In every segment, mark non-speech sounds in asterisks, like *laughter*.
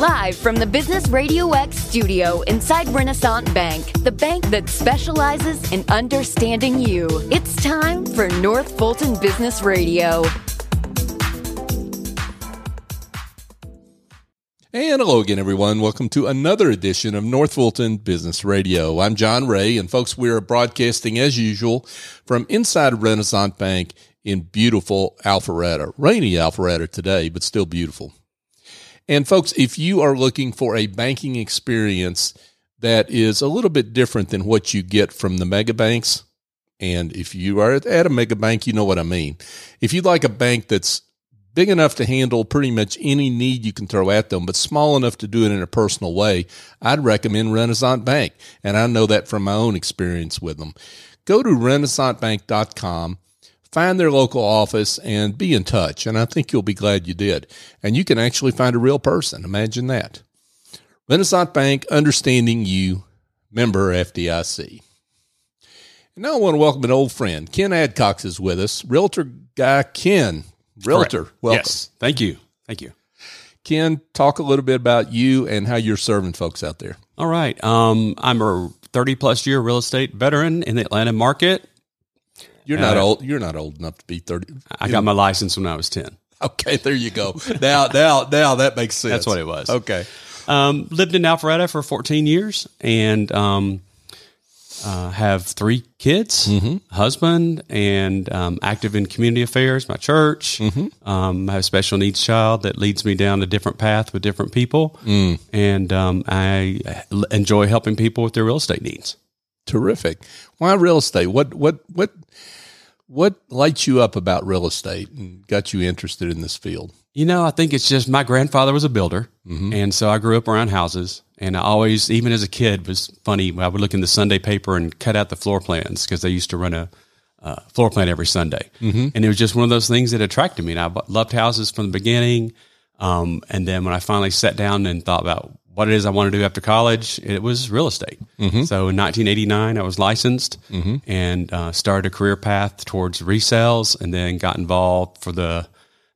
Live from the Business Radio X studio inside Renaissance Bank, the bank that specializes in understanding you. It's time for North Fulton Business Radio. And hello again, everyone. Welcome to another edition of North Fulton Business Radio. I'm John Ray, and folks, we are broadcasting as usual from inside Renaissance Bank in beautiful Alpharetta. Rainy Alpharetta today, but still beautiful. And folks, if you are looking for a banking experience that is a little bit different than what you get from the mega banks, and if you are at a mega bank, you know what I mean. If you'd like a bank that's big enough to handle pretty much any need you can throw at them, but small enough to do it in a personal way, I'd recommend Renaissance Bank. And I know that from my own experience with them. Go to renaissancebank.com find their local office and be in touch. And I think you'll be glad you did. And you can actually find a real person. Imagine that. Renaissance Bank, understanding you, member FDIC. And now I want to welcome an old friend. Ken Adcox is with us. Realtor guy Ken. Realtor. Correct. Welcome. Yes. Thank you. Thank you. Ken, talk a little bit about you and how you're serving folks out there. All right. Um, I'm a 30 plus year real estate veteran in the Atlanta market. You're not Uh, old. You're not old enough to be 30. I got my license when I was 10. Okay, there you go. Now, now, now that makes sense. That's what it was. Okay. Um, lived in Alpharetta for 14 years and um, uh, have three kids, husband, and um, active in community affairs, my church. Um, I have a special needs child that leads me down a different path with different people. And um, I l- enjoy helping people with their real estate needs. Terrific. Why real estate? What what what what lights you up about real estate and got you interested in this field? You know, I think it's just my grandfather was a builder, and so I grew up around houses. And I always, even as a kid, was funny. I would look in the Sunday paper and cut out the floor plans because they used to run a uh, floor plan every Sunday, and it was just one of those things that attracted me. And I loved houses from the beginning. Um, and then when I finally sat down and thought about what it is I want to do after college, it was real estate. So in 1989, I was licensed and uh, started a career path towards resales, and then got involved for the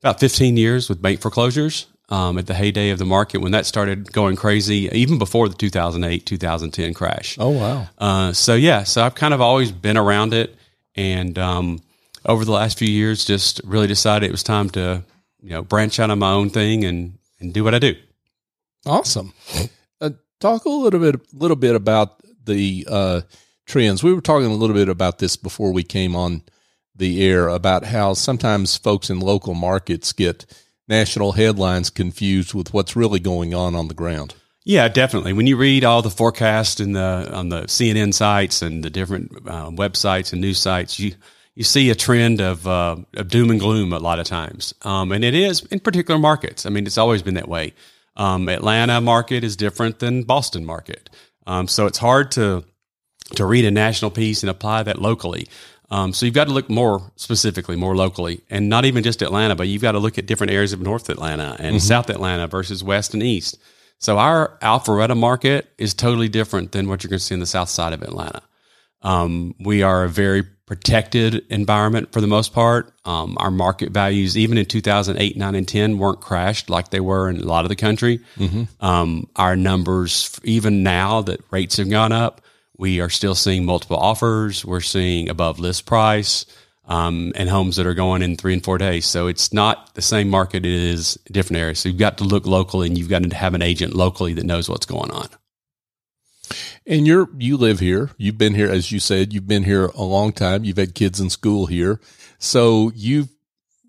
about 15 years with bank foreclosures um, at the heyday of the market when that started going crazy, even before the 2008 2010 crash. Oh wow. Uh, so yeah, so I've kind of always been around it, and um, over the last few years, just really decided it was time to you know branch out on my own thing and and do what I do. Awesome. Uh, talk a little bit little bit about the uh, trends. We were talking a little bit about this before we came on the air about how sometimes folks in local markets get national headlines confused with what's really going on on the ground. Yeah, definitely. When you read all the forecasts in the on the CNN sites and the different uh, websites and news sites, you you see a trend of, uh, of doom and gloom a lot of times, um, and it is in particular markets. I mean, it's always been that way. Um, Atlanta market is different than Boston market, um, so it's hard to to read a national piece and apply that locally. Um, so you've got to look more specifically, more locally, and not even just Atlanta, but you've got to look at different areas of North Atlanta and South Atlanta versus West and East. So our Alpharetta market is totally different than what you're going to see in the South side of Atlanta. Um, we are a very protected environment for the most part. Um, our market values, even in 2008, 9, and 10, weren't crashed like they were in a lot of the country. Um, our numbers, even now that rates have gone up, we are still seeing multiple offers. We're seeing above list price um, and homes that are going in three and four days. So it's not the same market. It is different areas. So you've got to look locally and you've got to have an agent locally that knows what's going on. And you're you live here. You've been here, as you said, you've been here a long time. You've had kids in school here, so you've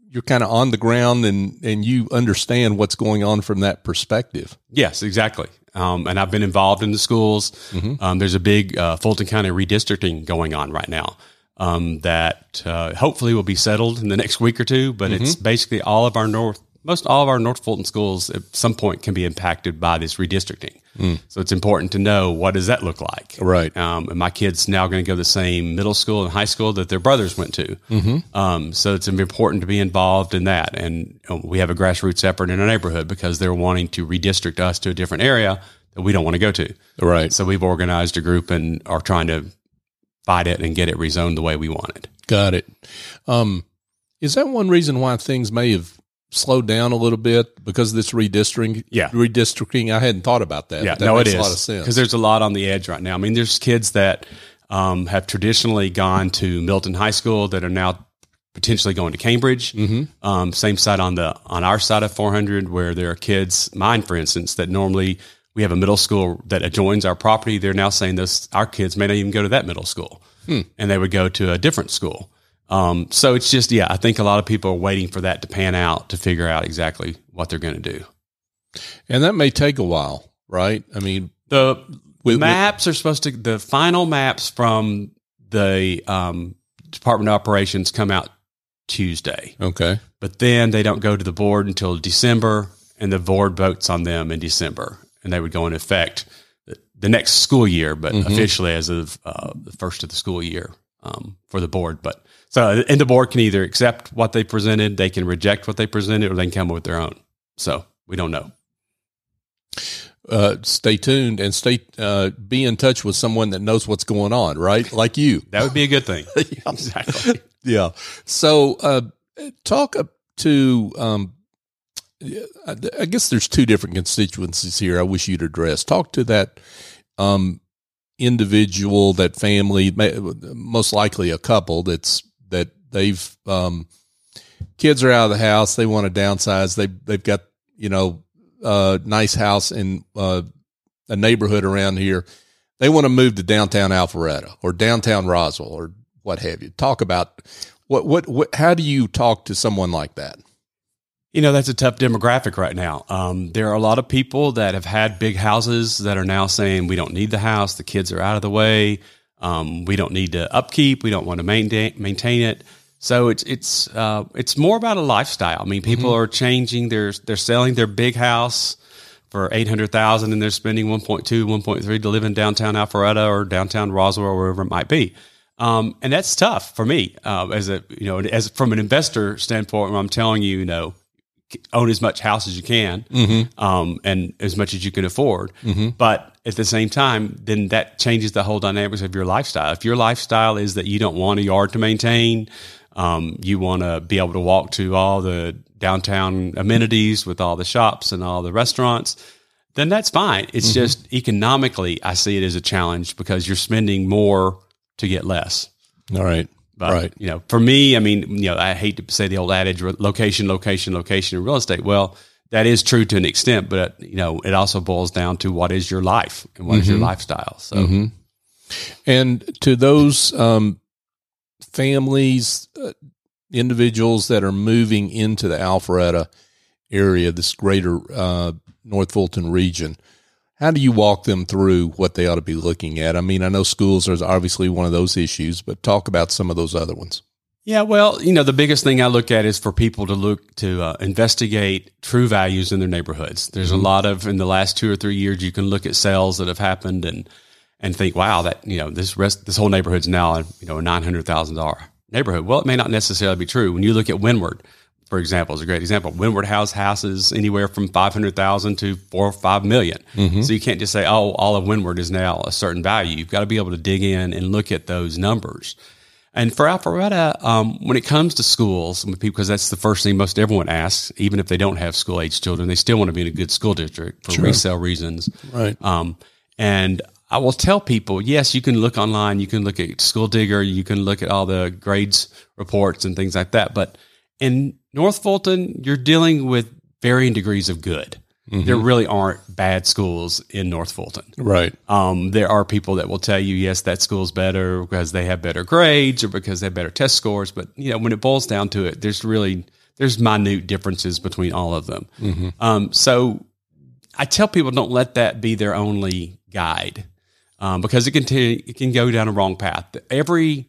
you're kind of on the ground and and you understand what's going on from that perspective. Yes, exactly. Um, and I've been involved in the schools. Um, there's a big uh, Fulton County redistricting going on right now um, that uh, hopefully will be settled in the next week or two. But it's basically all of our North, most all of our North Fulton schools at some point can be impacted by this redistricting. So it's important to know what does that look like. Right. Um, and my kids now going to go to the same middle school and high school that their brothers went to. Um, so it's important to be involved in that. And we have a grassroots effort in our neighborhood because they're wanting to redistrict us to a different area that we don't want to go to. Right. So we've organized a group and are trying to fight it and get it rezoned the way we want it. Got it. Um, is that one reason why things may have slowed down a little bit because of this redistricting? Yeah. redistricting. I hadn't thought about that. Yeah, that no, it is a lot of sense. because there's a lot on the edge right now. I mean, there's kids that um, have traditionally gone to Milton High School that are now potentially going to Cambridge. Mm-hmm. Um, same side on the on our side of 400, where there are kids, mine for instance, that normally we have a middle school that adjoins our property. They're now saying this our kids may not even go to that middle school, Hmm. and they would go to a different school. Um, so it's just yeah, I think a lot of people are waiting for that to pan out to figure out exactly what they're going to do. and that may take a while, right? I mean, The With- maps are supposed to the final maps from the um, Department of Operations come out Tuesday, okay, but then they don't go to the board until December, and the board votes on them in December, and they would go in effect the, the next school year, but officially as of uh, the first of the school year um, for the board. But so, and the board can either accept what they presented, they can reject what they presented, or they can come up with their own. So we don't know. uh, stay tuned and stay uh, be in touch with someone that knows what's going on, right? Like you. *laughs* That would be a good thing. *laughs* exactly. Yeah. So, uh, talk to, um, I guess there's two different constituencies here. I wish you'd address. Talk to that um, individual, that family, most likely a couple that's that they've um, kids are out of the house. They want to downsize. They they've got you know a nice house in uh, a neighborhood around here. They want to move to downtown Alpharetta or downtown Roswell or what have you. Talk about what, what, what, how do you talk to someone like that? You know, that's a tough demographic right now. Um, there are a lot of people that have had big houses that are now saying, we don't need the house. The kids are out of the way. Um, we don't need to upkeep. We don't want to maintain, maintain it. So it's, it's, uh, it's more about a lifestyle. I mean, people are changing. They're, they're selling their big house for 800,000 and they're spending 1.2, 1.3 to live in downtown Alpharetta or downtown Roswell or wherever it might be. Um, and that's tough for me, uh, as a, you know, as from an investor standpoint, I'm telling you, you know, own as much house as you can, um, and as much as you can afford. But at the same time, then that changes the whole dynamics of your lifestyle. If your lifestyle is that you don't want a yard to maintain, um, you want to be able to walk to all the downtown amenities with all the shops and all the restaurants, then that's fine. It's just economically, I see it as a challenge because you're spending more to get less. All right. But, right. you know, for me, I mean, you know, I hate to say the old adage, location, location, location in real estate. Well, that is true to an extent, but you know, it also boils down to what is your life and what is your lifestyle. So, And to those um, families, uh, individuals that are moving into the Alpharetta area, this greater uh, North Fulton region, how do you walk them through what they ought to be looking at? I mean, I know schools are obviously one of those issues, but talk about some of those other ones. yeah, well, you know, the biggest thing I look at is for people to look to uh, investigate true values in their neighborhoods. There's a lot of in the last two or three years, you can look at sales that have happened and and think, wow, that you know, this rest this whole neighborhood's now you know a nine hundred thousand dollar neighborhood. Well, it may not necessarily be true. When you look at Windward, for example, is a great example. Windward House houses anywhere from five hundred thousand to four or five million. So you can't just say, oh, all of Windward is now a certain value. You've got to be able to dig in and look at those numbers. And for Alpharetta, um, when it comes to schools, because that's the first thing most everyone asks, even if they don't have school age children, they still want to be in a good school district for resale reasons. Right. Um, and I will tell people, yes, you can look online, you can look at SchoolDigger, you can look at all the grades reports and things like that. But in North Fulton, you're dealing with varying degrees of good. There really aren't bad schools in North Fulton. Right. Um, there are people that will tell you, yes, that school's better because they have better grades or because they have better test scores. But you know, when it boils down to it, there's really there's minute differences between all of them. Um, so I tell people don't let that be their only guide um, because it can t- it can go down a wrong path. Every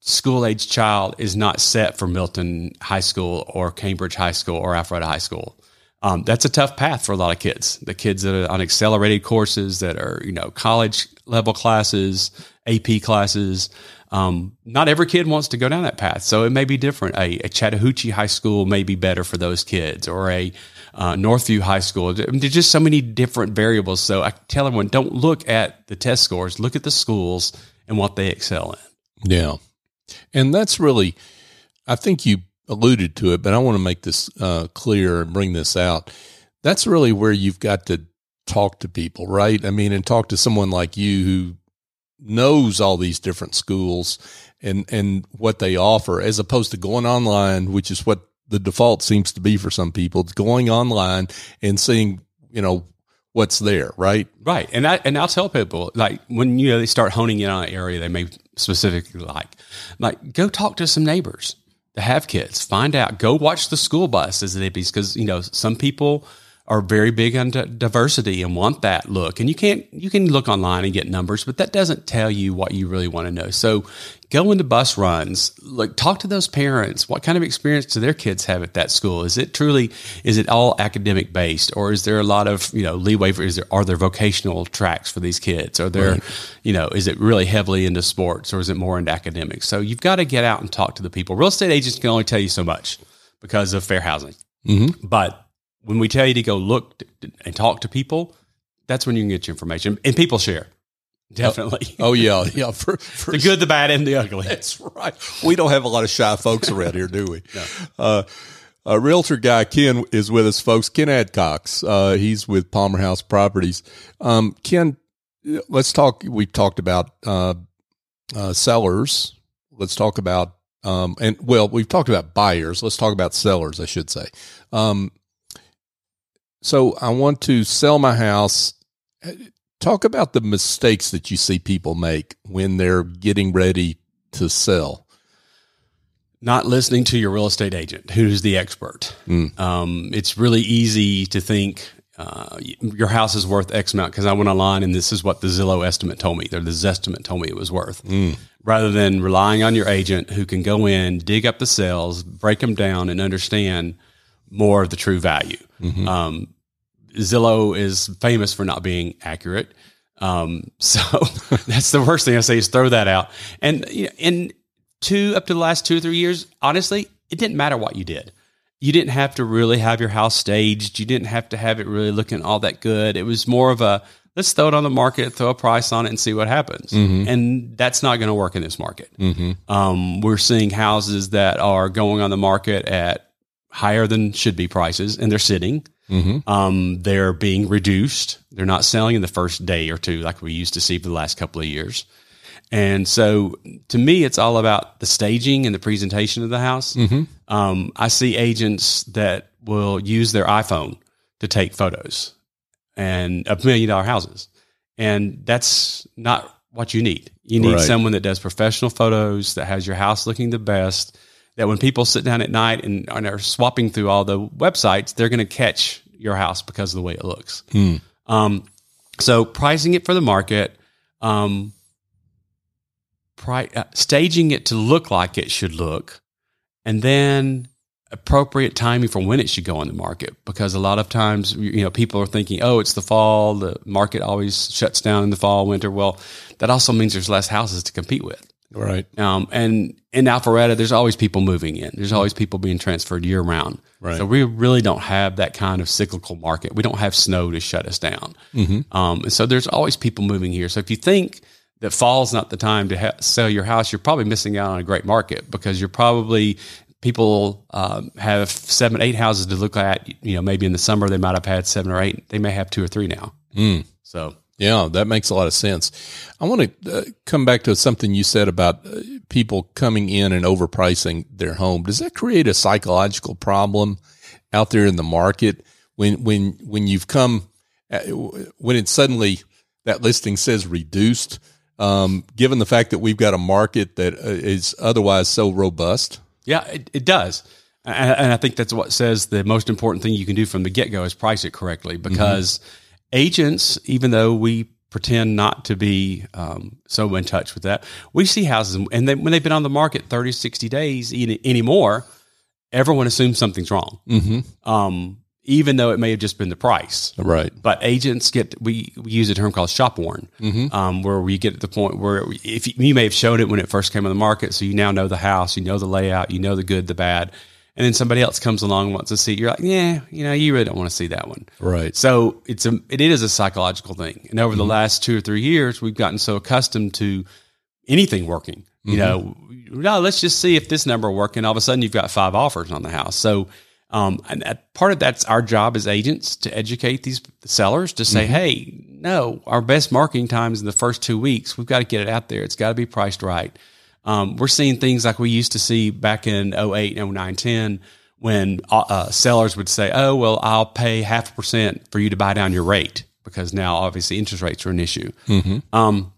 school age child is not set for Milton High School or Cambridge High School or Alpharetta High School. Um, that's a tough path for a lot of kids. The kids that are on accelerated courses that are, you know, college level classes, AP classes. Um, not every kid wants to go down that path. So it may be different. A, a Chattahoochee High School may be better for those kids or a uh, Northview High School. There's just so many different variables. So I tell everyone, don't look at the test scores, look at the schools and what they excel in. Yeah. And that's really, I think you alluded to it, but I want to make this uh, clear and bring this out. That's really where you've got to talk to people, right? I mean, and talk to someone like you who knows all these different schools and and what they offer, as opposed to going online, which is what the default seems to be for some people. It's going online and seeing, you know, what's there, right? Right. And I and I'll tell people like when you know they start honing in on an area they may specifically like, like go talk to some neighbors that have kids. Find out. Go watch the school bus as it is because you know some people are very big on diversity and want that look. And you can't, you can look online and get numbers, but that doesn't tell you what you really want to know. So go into bus runs, like talk to those parents. What kind of experience do their kids have at that school? Is it truly, is it all academic based or is there a lot of, you know, leeway for, is there, are there vocational tracks for these kids? Are there, right. you know, is it really heavily into sports or is it more into academics? So you've got to get out and talk to the people. Real estate agents can only tell you so much because of fair housing. Mm-hmm. But when we tell you to go look and talk to people, that's when you can get your information. And people share. Definitely. Oh, oh yeah, yeah. *laughs* For, for the good, the bad, and the ugly. *laughs* That's right. We don't have a lot of shy folks around here, do we? *laughs* No. Uh, a realtor guy Ken is with us, folks. Ken Adcox. Uh, he's with Palmer House Properties. Um, Ken, let's talk. We've talked about uh, uh sellers. Let's talk about um, and well, we've talked about buyers. Let's talk about sellers. I should say. Um, so I want to sell my house. Talk about the mistakes that you see people make when they're getting ready to sell. Not listening to your real estate agent, who's the expert. Mm. Um, it's really easy to think uh, your house is worth X amount because I went online and this is what the Zillow estimate told me, or the Zestimate told me it was worth. Mm. Rather than relying on your agent who can go in, dig up the sales, break them down, and understand more of the true value. Mm-hmm. Um, Zillow is famous for not being accurate. Um, *laughs* so *laughs* that's the worst thing I say is throw that out. And in two up to the last two or three years, honestly, it didn't matter what you did. You didn't have to really have your house staged. You didn't have to have it really looking all that good. It was more of a let's throw it on the market, throw a price on it, and see what happens. Mm-hmm. And that's not going to work in this market. Mm-hmm. Um, we're seeing houses that are going on the market at higher than should be prices, and they're sitting. Mm-hmm. Um, they're being reduced. They're not selling in the first day or two like we used to see for the last couple of years. And so to me, it's all about the staging and the presentation of the house. Mm-hmm. Um, I see agents that will use their iPhone to take photos and of million dollar houses. And that's not what you need. You need right. someone that does professional photos, that has your house looking the best, that when people sit down at night and, and are swapping through all the websites, they're going to catch your house because of the way it looks. Hmm. Um, so pricing it for the market, um, pri- uh, staging it to look like it should look, and then appropriate timing for when it should go on the market. Because a lot of times, you know, people are thinking, "Oh, it's the fall. The market always shuts down in the fall, winter." Well, that also means there's less houses to compete with. Right. Um, and in Alpharetta, there's always people moving in. There's always people being transferred year round. Right. So we really don't have that kind of cyclical market. We don't have snow to shut us down. Mm-hmm. Um, and so there's always people moving here. So if you think that fall's not the time to ha- sell your house, you're probably missing out on a great market because you're probably people um, have seven, eight houses to look at. You know, maybe in the summer they might have had seven or eight. They may have two or three now. Mm. So yeah, that makes a lot of sense. I want to uh, come back to something you said about uh, people coming in and overpricing their home. Does that create a psychological problem out there in the market when when when you've come uh, when it suddenly that listing says reduced? Um, given the fact that we've got a market that uh, otherwise so robust. Yeah, it, it does. And I think that's what says the most important thing you can do from the get go is price it correctly because mm-hmm agents, even though we pretend not to be um, so in touch with that, we see houses, and they, when they've been on the market 30, 60 days any, anymore, everyone assumes something's wrong. Mm-hmm. Um, even though it may have just been the price. Right. But agents get, we, we use a term called shop worn, mm-hmm. um, where we get to the point where if you, you may have showed it when it first came on the market, so you now know the house, you know the layout, you know the good, the bad and then somebody else comes along and wants to see, you're like, yeah, you know, you really don't want to see that one. Right. So it's a, it is a psychological thing. And over mm-hmm. the last two or three years, we've gotten so accustomed to anything working. You know, no, let's just see if this number will work. And all of a sudden, you've got five offers on the house. So, um, and that, part of that's our job as agents to educate these sellers to say, hey, no, our best marketing time is in the first two weeks. We've got to get it out there. It's got to be priced right. Um, we're seeing things like we used to see back in 08 and 09, 10 when uh, uh, sellers would say, oh, well, I'll pay half a percent for you to buy down your rate because now obviously interest rates are an issue. Um,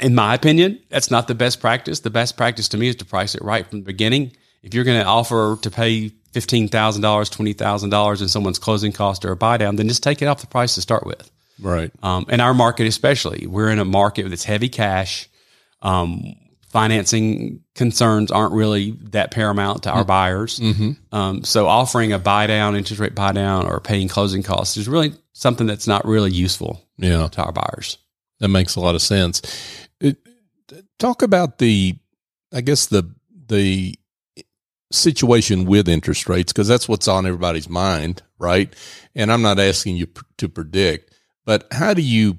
in my opinion, that's not the best practice. The best practice to me is to price it right from the beginning. If you're going to offer to pay fifteen thousand dollars, twenty thousand dollars in someone's closing cost or a buy down, then just take it off the price to start with. Right. Um, in our market, especially, we're in a market that's heavy cash. Um, financing concerns aren't really that paramount to our buyers. Um, so offering a buy down, interest rate buy down, or paying closing costs is really something that's not really useful Yeah. to our buyers. That makes a lot of sense. It, talk about the, I guess the the situation with interest rates because that's what's on everybody's mind, right? And I'm not asking you pr- to predict, but how do you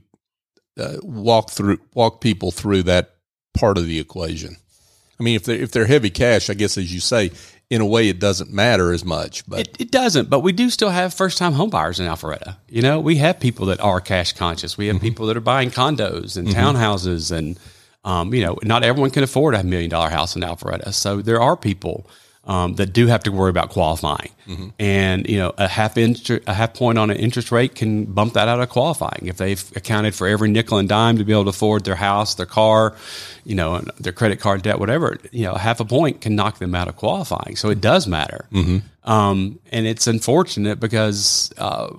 uh, walk through walk people through that part of the equation? I mean, if they're if they're heavy cash, I guess as you say, in a way, it doesn't matter as much. But It, it doesn't, but we do still have first time homebuyers in Alpharetta. You know, we have people that are cash conscious. We have people that are buying condos and townhouses, and um, you know, not everyone can afford a million dollar house in Alpharetta. So there are people um, that do have to worry about qualifying, and you know, a half inch, a half point on an interest rate can bump that out of qualifying if they've accounted for every nickel and dime to be able to afford their house, their car, you know, and their credit card debt, whatever. You know, half a point can knock them out of qualifying. So it does matter. Um, and it's unfortunate because uh,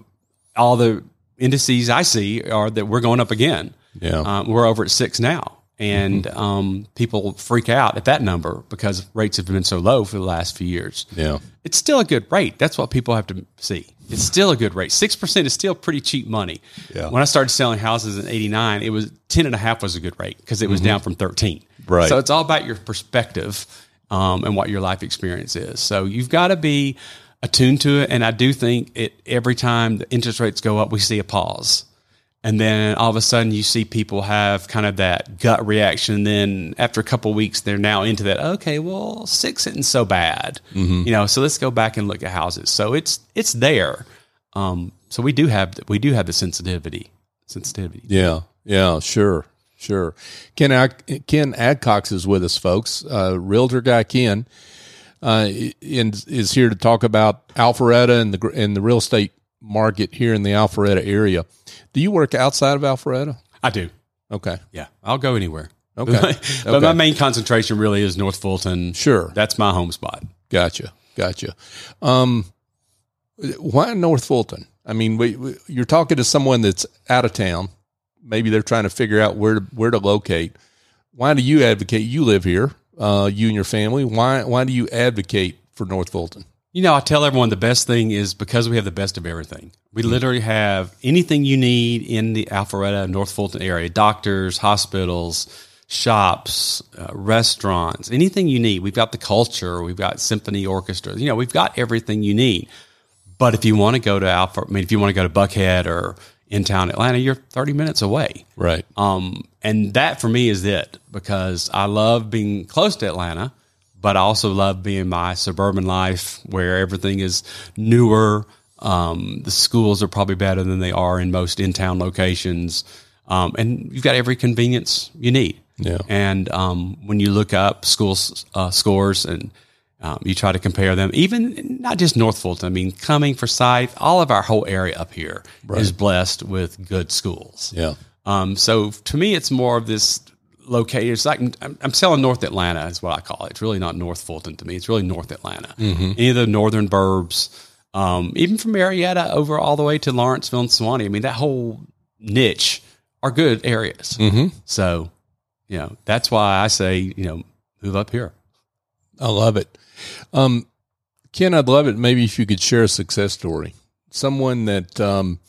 all the indices I see are that we're going up again. Yeah. Um, we're over at six now. And um, people freak out at that number because rates have been so low for the last few years. yeah, It's still a good rate. That's what people have to see. It's still a good rate. 6% is still pretty cheap money. Yeah. When I started selling houses in 89, it was 10 and a half was a good rate because it was down from 13. Right. So it's all about your perspective um, and what your life experience is. So you've got to be attuned to it. And I do think it every time the interest rates go up, we see a pause. And then all of a sudden, you see people have kind of that gut reaction. And then after a couple of weeks, they're now into that. Okay, well, six isn't so bad, you know. So let's go back and look at houses. So it's it's there. Um, so we do have we do have the sensitivity sensitivity. yeah, yeah. Sure, sure. Ken Ken Adcox is with us, folks. Uh, Realtor guy Ken uh, is here to talk about Alpharetta and the and the real estate market here in the Alpharetta area. Do you work outside of Alpharetta? I do. Okay, Yeah, I'll go anywhere. Okay. *laughs* but Okay. my main concentration really is North Fulton. Sure. that's my home spot. Gotcha, gotcha. Um, why North Fulton? I mean, we, we, you're talking to someone that's out of town. Maybe they're trying to figure out where to, where to locate. Why do you advocate? You live here, uh, you and your family. Why why do you advocate for North Fulton? You know, I tell everyone the best thing is because we have the best of everything. We literally have anything you need in the Alpharetta, North Fulton area doctors, hospitals, shops, uh, restaurants, anything you need. We've got the culture, we've got symphony orchestras. You know, we've got everything you need. But if you want to go to Alpha, I mean, if you want to go to Buckhead or in town Atlanta, you're 30 minutes away. Right. Um, and that for me is it because I love being close to Atlanta, but I also love being my suburban life where everything is newer. Um, the schools are probably better than they are in most in town locations. Um, and you've got every convenience you need. Yeah. And um, when you look up school uh, scores and um, you try to compare them, even not just North Fulton, I mean, coming for Forsyth, all of our whole area up here is blessed with good schools. Yeah. Um, so to me, it's more of this located. It's like I'm, I'm selling North Atlanta is what I call it. It's really not North Fulton to me. It's really North Atlanta. Any of the northern burbs, um, even from Marietta over all the way to Lawrenceville and Suwanee. I mean, that whole niche are good areas. So, you know, that's why I say, you know, move up here. I love it. Um, Ken, I'd love it. Maybe if you could share a success story, someone that um,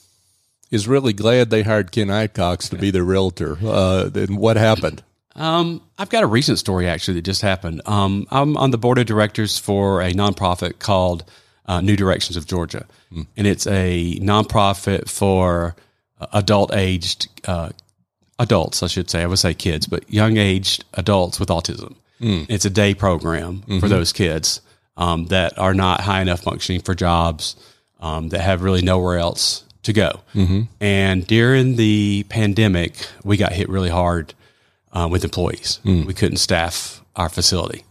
is really glad they hired Ken Adcox to be their realtor. Uh, and what happened? Um, I've got a recent story actually that just happened. Um, I'm on the board of directors for a nonprofit called uh, New Directions of Georgia, and it's a nonprofit for uh, adult aged uh, adults, I should say. I would say kids, but young aged adults with autism. It's a day program for those kids um, that are not high enough functioning for jobs, um, that have really nowhere else to go. And during the pandemic, we got hit really hard uh, with employees. We couldn't staff our facility.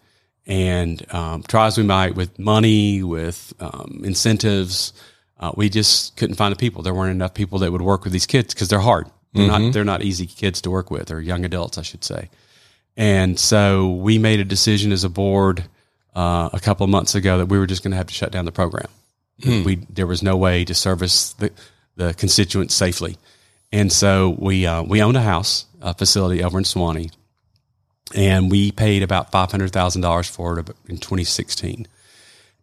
And um, try as we might with money, with um, incentives, uh, we just couldn't find the people. There weren't enough people that would work with these kids because they're hard. They're not they're not easy kids to work with, or young adults, I should say. And so we made a decision as a board uh, a couple of months ago that we were just going to have to shut down the program. We there was no way to service the the constituents safely, and so we uh, we owned a house a facility over in Suwanee, and we paid about five hundred thousand dollars for it in 2016.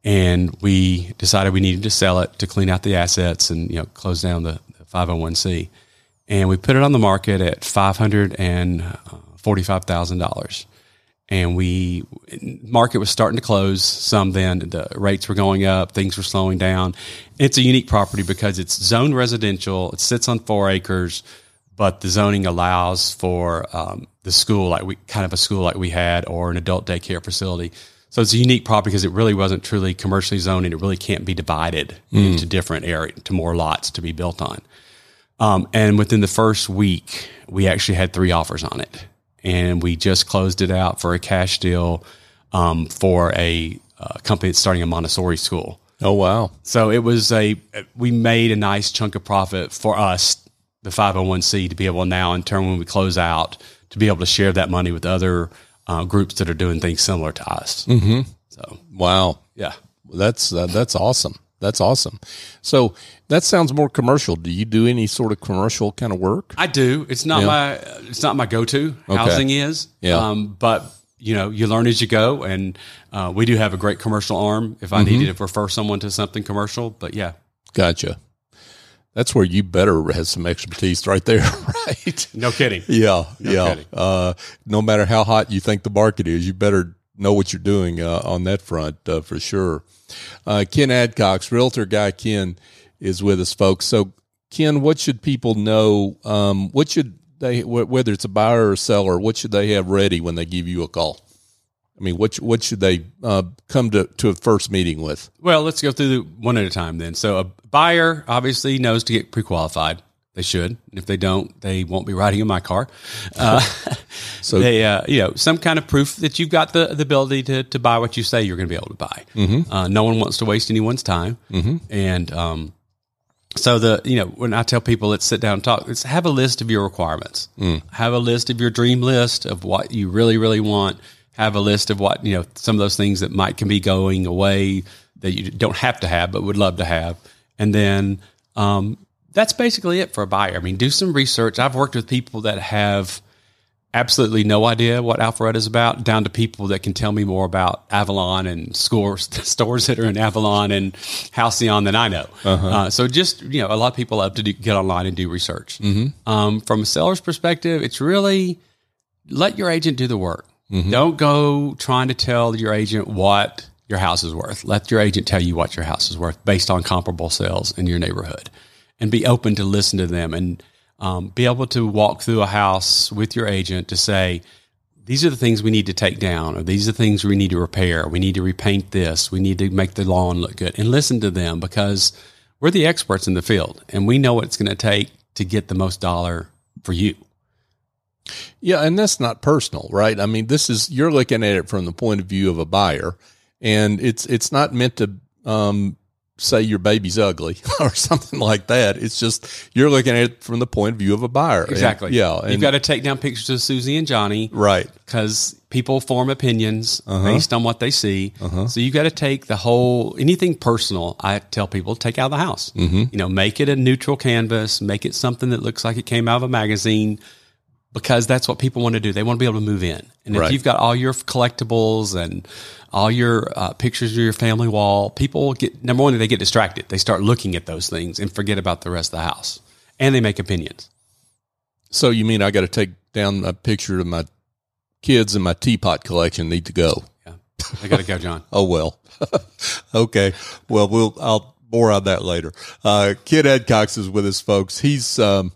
And we decided we needed to sell it to clean out the assets and you know close down the, the 501c. And we put it on the market at five hundred and forty-five thousand dollars. And we market was starting to close some. Then the rates were going up, things were slowing down. It's a unique property because it's zoned residential. It sits on four acres but the zoning allows for um, the school, like we kind of a school like we had, or an adult daycare facility. So it's a unique property because it really wasn't truly commercially zoned, and it really can't be divided into different areas to more lots to be built on. Um, and within the first week, we actually had three offers on it, and we just closed it out for a cash deal um, for a uh, company that's starting a Montessori school. Oh wow. So it was a we made a nice chunk of profit for us, the 501c, to be able now in turn when we close out to be able to share that money with other uh, groups that are doing things similar to us. Mm-hmm. So Wow. yeah, That's uh, that's awesome. That's awesome. So that sounds more commercial. Do you do any sort of commercial kind of work? I do. It's not Yeah. my it's not my go to. Housing is, Yeah. Um, but you know, you learn as you go, and uh, we do have a great commercial arm. If I Mm-hmm. needed to refer someone to something commercial, but yeah, Gotcha. That's where you better have some expertise right there, *laughs* right? no kidding. Yeah, yeah. kidding. Uh, no matter how hot you think the market is, you better know what you're doing uh, on that front uh, for sure. Uh, Ken Adcox, realtor guy Ken, is with us, folks. So, Ken, what should people know? Um, what should they, wh- whether it's a buyer or seller, what should they have ready when they give you a call? I mean, what what should they uh, come to to a first meeting with? Well, let's go through the one at a time then. So a buyer obviously knows to get pre-qualified. They should. And if they don't, they won't be riding in my car. Uh, *laughs* So- they, uh, you know, some kind of proof that you've got the, the ability to, to buy what you say you're going to be able to buy. Mm-hmm. Uh, no one wants to waste anyone's time. Mm-hmm. And, um, so the you know when I tell people let's sit down and talk, let's have a list of your requirements. Have a list of your dream list of what you really really want. Have a list of what you know some of those things that might can be going away that you don't have to have but would love to have, and then um, that's basically it for a buyer. I mean, do some research. I've worked with people that have absolutely no idea what Alpharetta is about, down to people that can tell me more about Avalon and scores, *laughs* stores that are in Avalon and Halcyon than I know. uh so just, you know, a lot of people love to do, get online and do research. Um, from a seller's perspective, it's really let your agent do the work. Don't go trying to tell your agent what your house is worth. Let your agent tell you what your house is worth based on comparable sales in your neighborhood and be open to listen to them and um, be able to walk through a house with your agent to say, these are the things we need to take down, or these are the things we need to repair. We need to repaint this. We need to make the lawn look good and listen to them because we're the experts in the field and we know what it's going to take to get the most dollar for you. Yeah, and that's not personal, right? I mean, this is you're looking at it from the point of view of a buyer, and it's it's not meant to um, say your baby's ugly *laughs* or something like that. It's just you're looking at it from the point of view of a buyer. And- Exactly. yeah. And, You've got to take down pictures of Susie and Johnny. right. because people form opinions uh-huh. based on what they see. Uh-huh. So you've got to take the whole anything personal. I tell people take out of the house. Mm-hmm. You know, make it a neutral canvas. Make it something that looks like it came out of a magazine. Because that's what people want to do. They want to be able to move in. And if you've got all your collectibles and all your uh, pictures of your family wall, people get number one, they get distracted. They start looking at those things and forget about the rest of the house. And they make opinions. So you mean I got to take down a picture of my kids and my teapot collection need to go? Yeah. I got to go, John. *laughs* Oh well. *laughs* okay. Well, we'll I'll more on that later. Uh, Ken Adcox is with us, folks. He's um,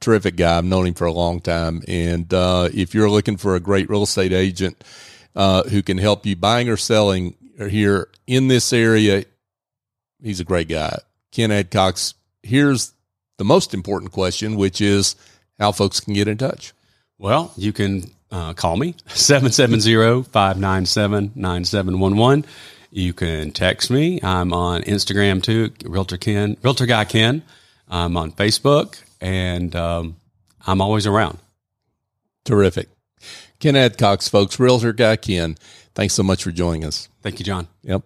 terrific guy. I've known him for a long time. And uh, if you're looking for a great real estate agent uh, who can help you buying or selling here in this area, he's a great guy. Ken Adcox. Here's the most important question, which is how folks can get in touch. Well, you can uh, call me *laughs* 770-597-9711. You can text me. I'm on Instagram too, Realtor Ken, Realtor Guy Ken. I'm on Facebook and um, I'm always around. Terrific. Ken Adcox, folks, Realtor Guy Ken. Thanks so much for joining us. Thank you, John. Yep.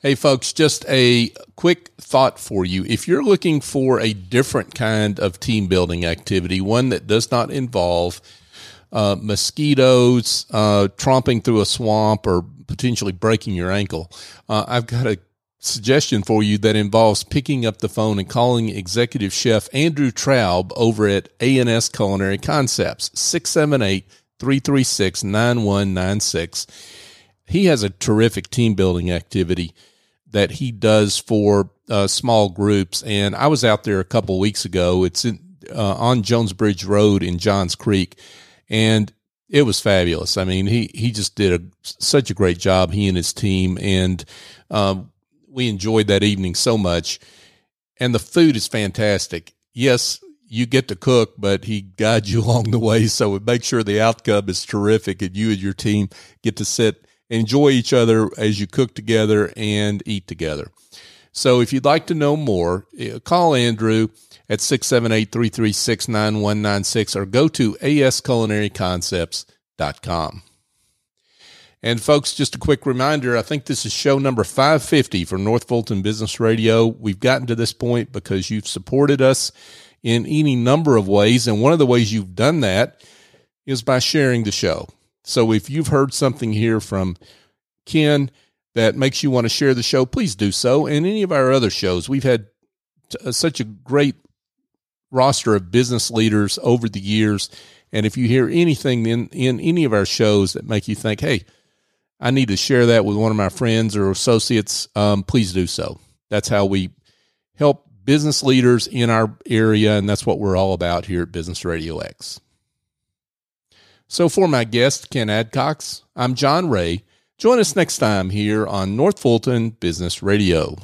Hey, folks, just a quick thought for you. If you're looking for a different kind of team building activity, one that does not involve uh, mosquitoes uh, tromping through a swamp or potentially breaking your ankle, uh, I've got a suggestion for you that involves picking up the phone and calling executive chef Andrew Traub over at ANS Culinary Concepts, 678 336 9196. He has a terrific team building activity that he does for uh, small groups. And I was out there a couple weeks ago. It's in, uh, on Jones Bridge Road in Johns Creek, and it was fabulous. I mean, he he just did a, such a great job. He and his team, and um, we enjoyed that evening so much. And the food is fantastic. Yes, you get to cook, but he guides *laughs* you along the way. So make sure the outcome is terrific, and you and your team get to sit enjoy each other as you cook together and eat together. So if you'd like to know more, eh, call Andrew at 678-336-9196 or go to asculinaryconcepts.com. And folks, just a quick reminder, I think this is show number 550 for North Fulton Business Radio. We've gotten to this point because you've supported us in any number of ways. And one of the ways you've done that is by sharing the show. So if you've heard something here from Ken that makes you want to share the show, please do so. And any of our other shows, we've had t- uh, such a great roster of business leaders over the years. And if you hear anything in, in any of our shows that make you think, hey, I need to share that with one of my friends or associates, um, please do so. That's how we help business leaders in our area. And that's what we're all about here at Business Radio X. So, for my guest, Ken Adcox, I'm John Ray. Join us next time here on North Fulton Business Radio.